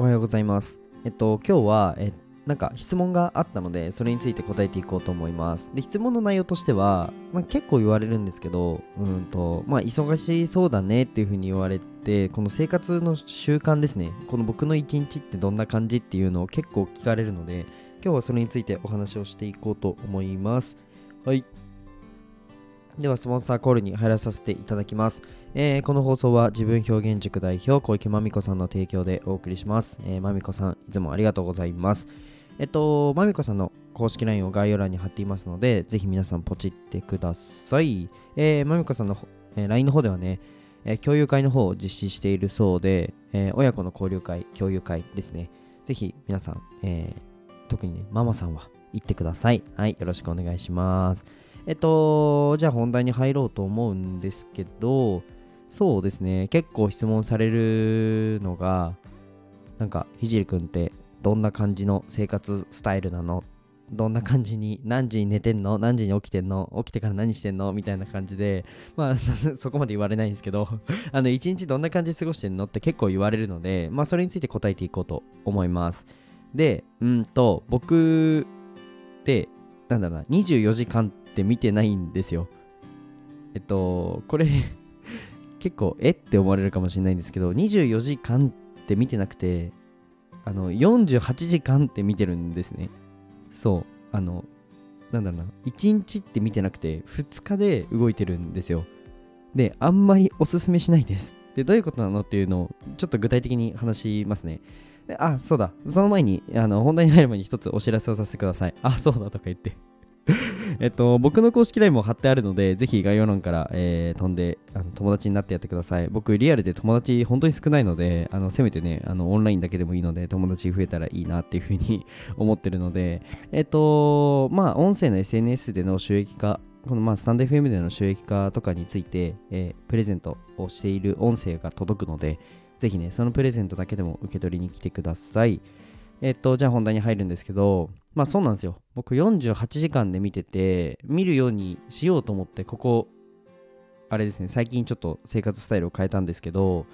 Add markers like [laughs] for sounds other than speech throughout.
おはようございます。えっと、今日は、えなんか質問があったので、それについて答えていこうと思います。で、質問の内容としては、まあ、結構言われるんですけど、うんと、まあ、忙しそうだねっていうふうに言われて、この生活の習慣ですね、この僕の一日ってどんな感じっていうのを結構聞かれるので、今日はそれについてお話をしていこうと思います。はい。では、スポンサーコールに入らさせていただきます。えー、この放送は自分表現塾代表小池まみこさんの提供でお送りします。えー、まみこさん、いつもありがとうございます。えっと、まみこさんの公式 LINE を概要欄に貼っていますので、ぜひ皆さんポチってください。えー、まみこさんの、えー、LINE の方ではね、えー、共有会の方を実施しているそうで、えー、親子の交流会、共有会ですね。ぜひ皆さん、えー、特にね、ママさんは行ってください。はい、よろしくお願いします。えっと、じゃあ本題に入ろうと思うんですけど、そうですね。結構質問されるのがなんかひじりくんってどんな感じの生活スタイルなの？どんな感じに何時に寝てんの？何時に起きてんの？起きてから何してんの？みたいな感じでまあ [laughs] そこまで言われないんですけど [laughs] あの一日どんな感じで過ごしてんの？って結構言われるのでまあそれについて答えていこうと思います。でうんと僕ってなんだろうな24時間って見てないんですよ。えっとこれ [laughs] 結構えって思われるかもしれないんですけど24時間って見てなくてあの48時間って見てるんですね。そうあのなんだろうな1日って見てなくて2日で動いてるんですよ。であんまりおすすめしないです。でどういうことなのっていうのをちょっと具体的に話しますね。であそうだ。その前にあの本題に入る前に一つお知らせをさせてください。あそうだとか言って。えっと、僕の公式 LINE も貼ってあるので、ぜひ概要欄から、えー、飛んであの友達になってやってください。僕、リアルで友達本当に少ないので、あのせめてねあの、オンラインだけでもいいので、友達増えたらいいなっていうふうに [laughs] 思ってるので、えっと、まあ、音声の SNS での収益化、このまあスタンド FM での収益化とかについて、えー、プレゼントをしている音声が届くので、ぜひね、そのプレゼントだけでも受け取りに来てください。えっと、じゃあ本題に入るんですけど、まあそうなんですよ。僕48時間で見てて、見るようにしようと思って、ここ、あれですね、最近ちょっと生活スタイルを変えたんですけど、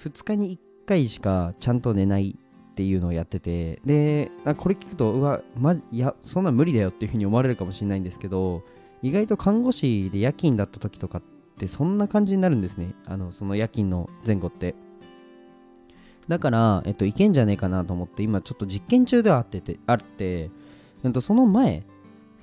2日に1回しかちゃんと寝ないっていうのをやってて、で、これ聞くと、うわ、ま、いや、そんな無理だよっていうふうに思われるかもしれないんですけど、意外と看護師で夜勤だった時とかってそんな感じになるんですね。あの、その夜勤の前後って。だから、えっと、いけんじゃねえかなと思って、今ちょっと実験中ではあってて、あって、えっと、その前、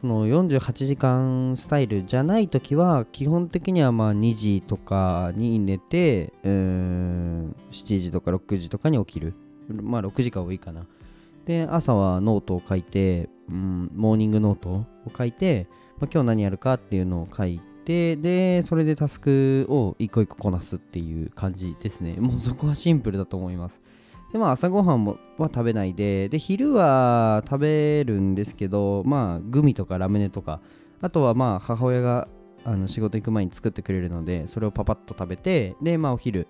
その48時間スタイルじゃない時は、基本的にはまあ2時とかに寝て、うん、7時とか6時とかに起きる。まあ6時間多いかな。で、朝はノートを書いて、うん、モーニングノートを書いて、まあ、今日何やるかっていうのを書いてて、でそれでタスクを一個一個こなすっていう感じですね。[laughs] もうそこはシンプルだと思います。でまあ朝ごはんは食べないでで昼は食べるんですけどまあグミとかラムネとかあとはまあ母親があの仕事行く前に作ってくれるのでそれをパパッと食べてでまあお昼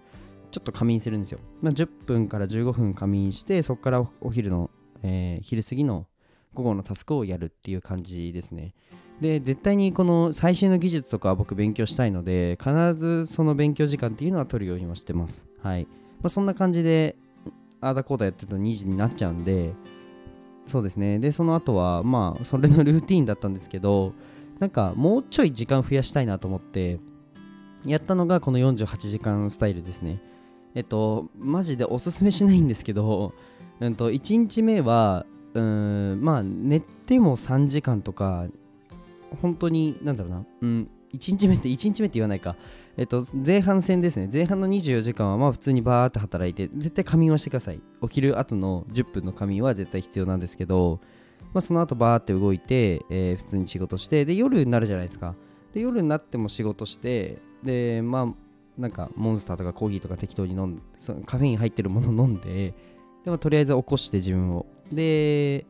ちょっと仮眠するんですよ、まあ、10分から15分仮眠してそこからお昼の、えー、昼過ぎの午後のタスクをやるっていう感じですね。で絶対にこの最新の技術とかは僕勉強したいので必ずその勉強時間っていうのは取るようにもしてます。はい。まあ、そんな感じでああだこうだやってると2時になっちゃうんでそうですね。でその後はまあそれのルーティンだったんですけどなんかもうちょい時間増やしたいなと思ってやったのがこの48時間スタイルですね。えっとマジでおすすめしないんですけど、うんと、1日目はうんまあ寝ても3時間とか本当に、なんだろうな、うん、1日目って、1日目って言わないか、えっと、前半戦ですね、前半の24時間はまあ普通にバーって働いて、絶対仮眠はしてください。起きる後の10分の仮眠は絶対必要なんですけど、まあ、その後バーって動いて、えー、普通に仕事して、で、夜になるじゃないですか。で、夜になっても仕事して、で、まあ、なんかモンスターとかコーヒーとか適当に飲んで、そのカフェイン入ってるもの飲んで、でもとりあえず起こして自分を。で、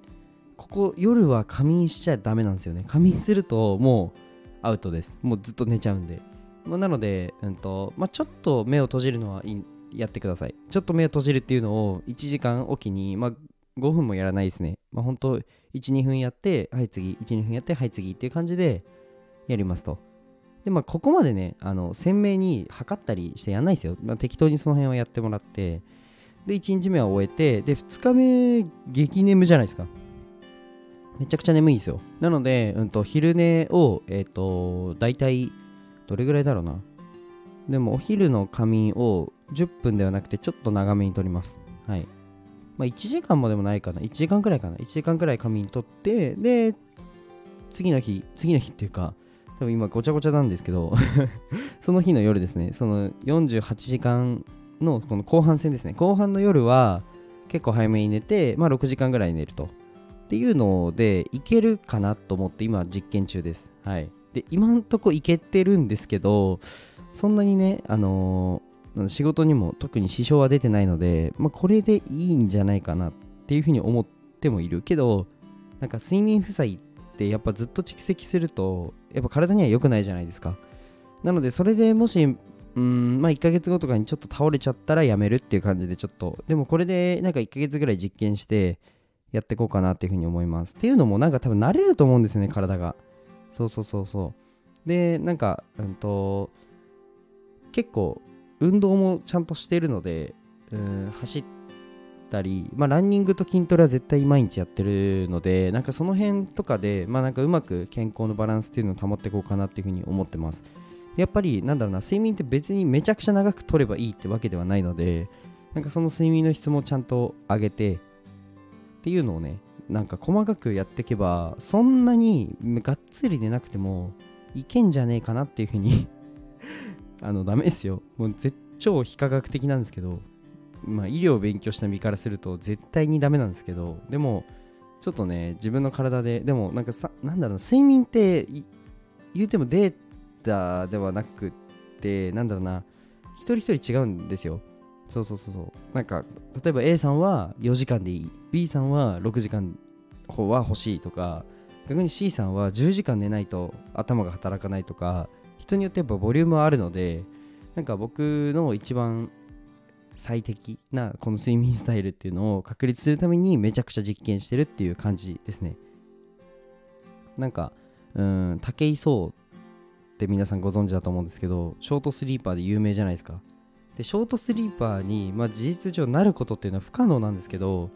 ここ夜は仮眠しちゃダメなんですよね。仮眠するともうアウトです。もうずっと寝ちゃうんで、まあ、なので、うんとまあ、ちょっと目を閉じるのはいやってください。ちょっと目を閉じるっていうのを1時間おきに、まあ、5分もやらないですね。まあ本当12分やってはい次。12分やってはい次っていう感じでやりますと。でまあここまでねあの鮮明に測ったりしてやんないですよ、まあ、適当にその辺はやってもらって。で1日目は終えてで2日目激眠じゃないですか。めちゃくちゃ眠いんですよ。なので、うん、と昼寝をえっ、ー、と大体どれぐらいだろうな。でもお昼の仮眠を10分ではなくてちょっと長めにとります。はい。まあ1時間もでもないかな。1時間くらいかな。1時間くらい仮眠とってで次の日次の日っていうか多分今ごちゃごちゃなんですけど [laughs] その日の夜ですね。その48時間のこの後半戦ですね。後半の夜は結構早めに寝てまあ6時間ぐらい寝ると。っていうのでいけるかなと思って今実験中です。はい。で今んとこいけてるんですけどそんなにねあのー、仕事にも特に支障は出てないので、まあ、これでいいんじゃないかなっていうふうに思ってもいるけどなんか睡眠負債ってやっぱずっと蓄積するとやっぱ体には良くないじゃないですか。なのでそれでもしうんまあ1ヶ月後とかにちょっと倒れちゃったらやめるっていう感じでちょっとでもこれでなんか1ヶ月ぐらい実験してやっていこうかなっていうふうに思います。っていうのもなんか多分慣れると思うんですよね体が。そうそうそうそう。でなんかうんと結構運動もちゃんとしてるのでうん走ったり、まあ、ランニングと筋トレは絶対毎日やってるのでなんかその辺とかで、まあ、なんかうまく健康のバランスっていうのを保っていこうかなっていうふうに思ってます。やっぱりなんだろうな睡眠って別にめちゃくちゃ長く取ればいいってわけではないのでなんかその睡眠の質もちゃんと上げてっていうのをねなんか細かくやっていけばそんなにがっつり寝なくてもいけんじゃねえかなっていうふうに [laughs] あのダメですよ。もう絶超非科学的なんですけどまあ医療を勉強した身からすると絶対にダメなんですけどでもちょっとね自分の体ででもなんかさなんだろう睡眠って言うてもデータではなくってなんだろうな一人一人違うんですよ。そうそうそうそう。なんか例えば A さんは4時間でいい。B さんは6時間は欲しいとか逆に C さんは10時間寝ないと頭が働かないとか人によってやっぱボリュームはあるのでなんか僕の一番最適なこの睡眠スタイルっていうのを確立するためにめちゃくちゃ実験してるっていう感じですね。なんかうん武井壮って皆さんご存知だと思うんですけどショートスリーパーで有名じゃないですか。でショートスリーパーに、まあ、事実上なることっていうのは不可能なんですけど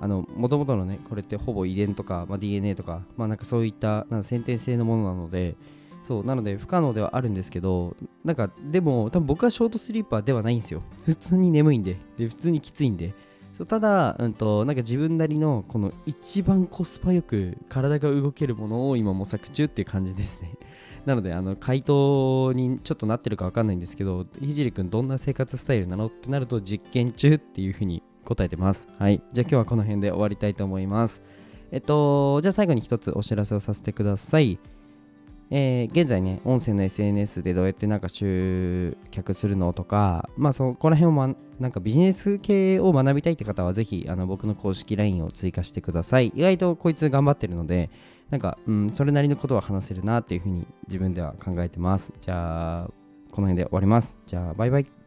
もともとのねこれってほぼ遺伝とか、まあ、DNA とか、まあ、なんかそういったなんか先天性のものなのでそうなので不可能ではあるんですけどなんかでも多分僕はショートスリーパーではないんですよ。普通に眠いんでで普通にきついんでそうただ、うんと、なんか自分なりのこの一番コスパよく体が動けるものを今模索中っていう感じですね [laughs] なので、あの、回答にちょっとなってるかわかんないんですけど、ひじりくんどんな生活スタイルなのってなると実験中っていうふうに答えてます。はい。じゃあ今日はこの辺で終わりたいと思います。えっと、じゃあ最後に一つお知らせをさせてください。えー、現在ね、音声の SNS でどうやってなんか集客するのとか、まあそこら辺を、ま、なんかビジネス系を学びたいって方はぜひあの僕の公式 LINE を追加してください。意外とこいつ頑張ってるので、なんか、うん、それなりのことは話せるなっていうふうに自分では考えてます。じゃあ、この辺で終わります。じゃあ、バイバイ。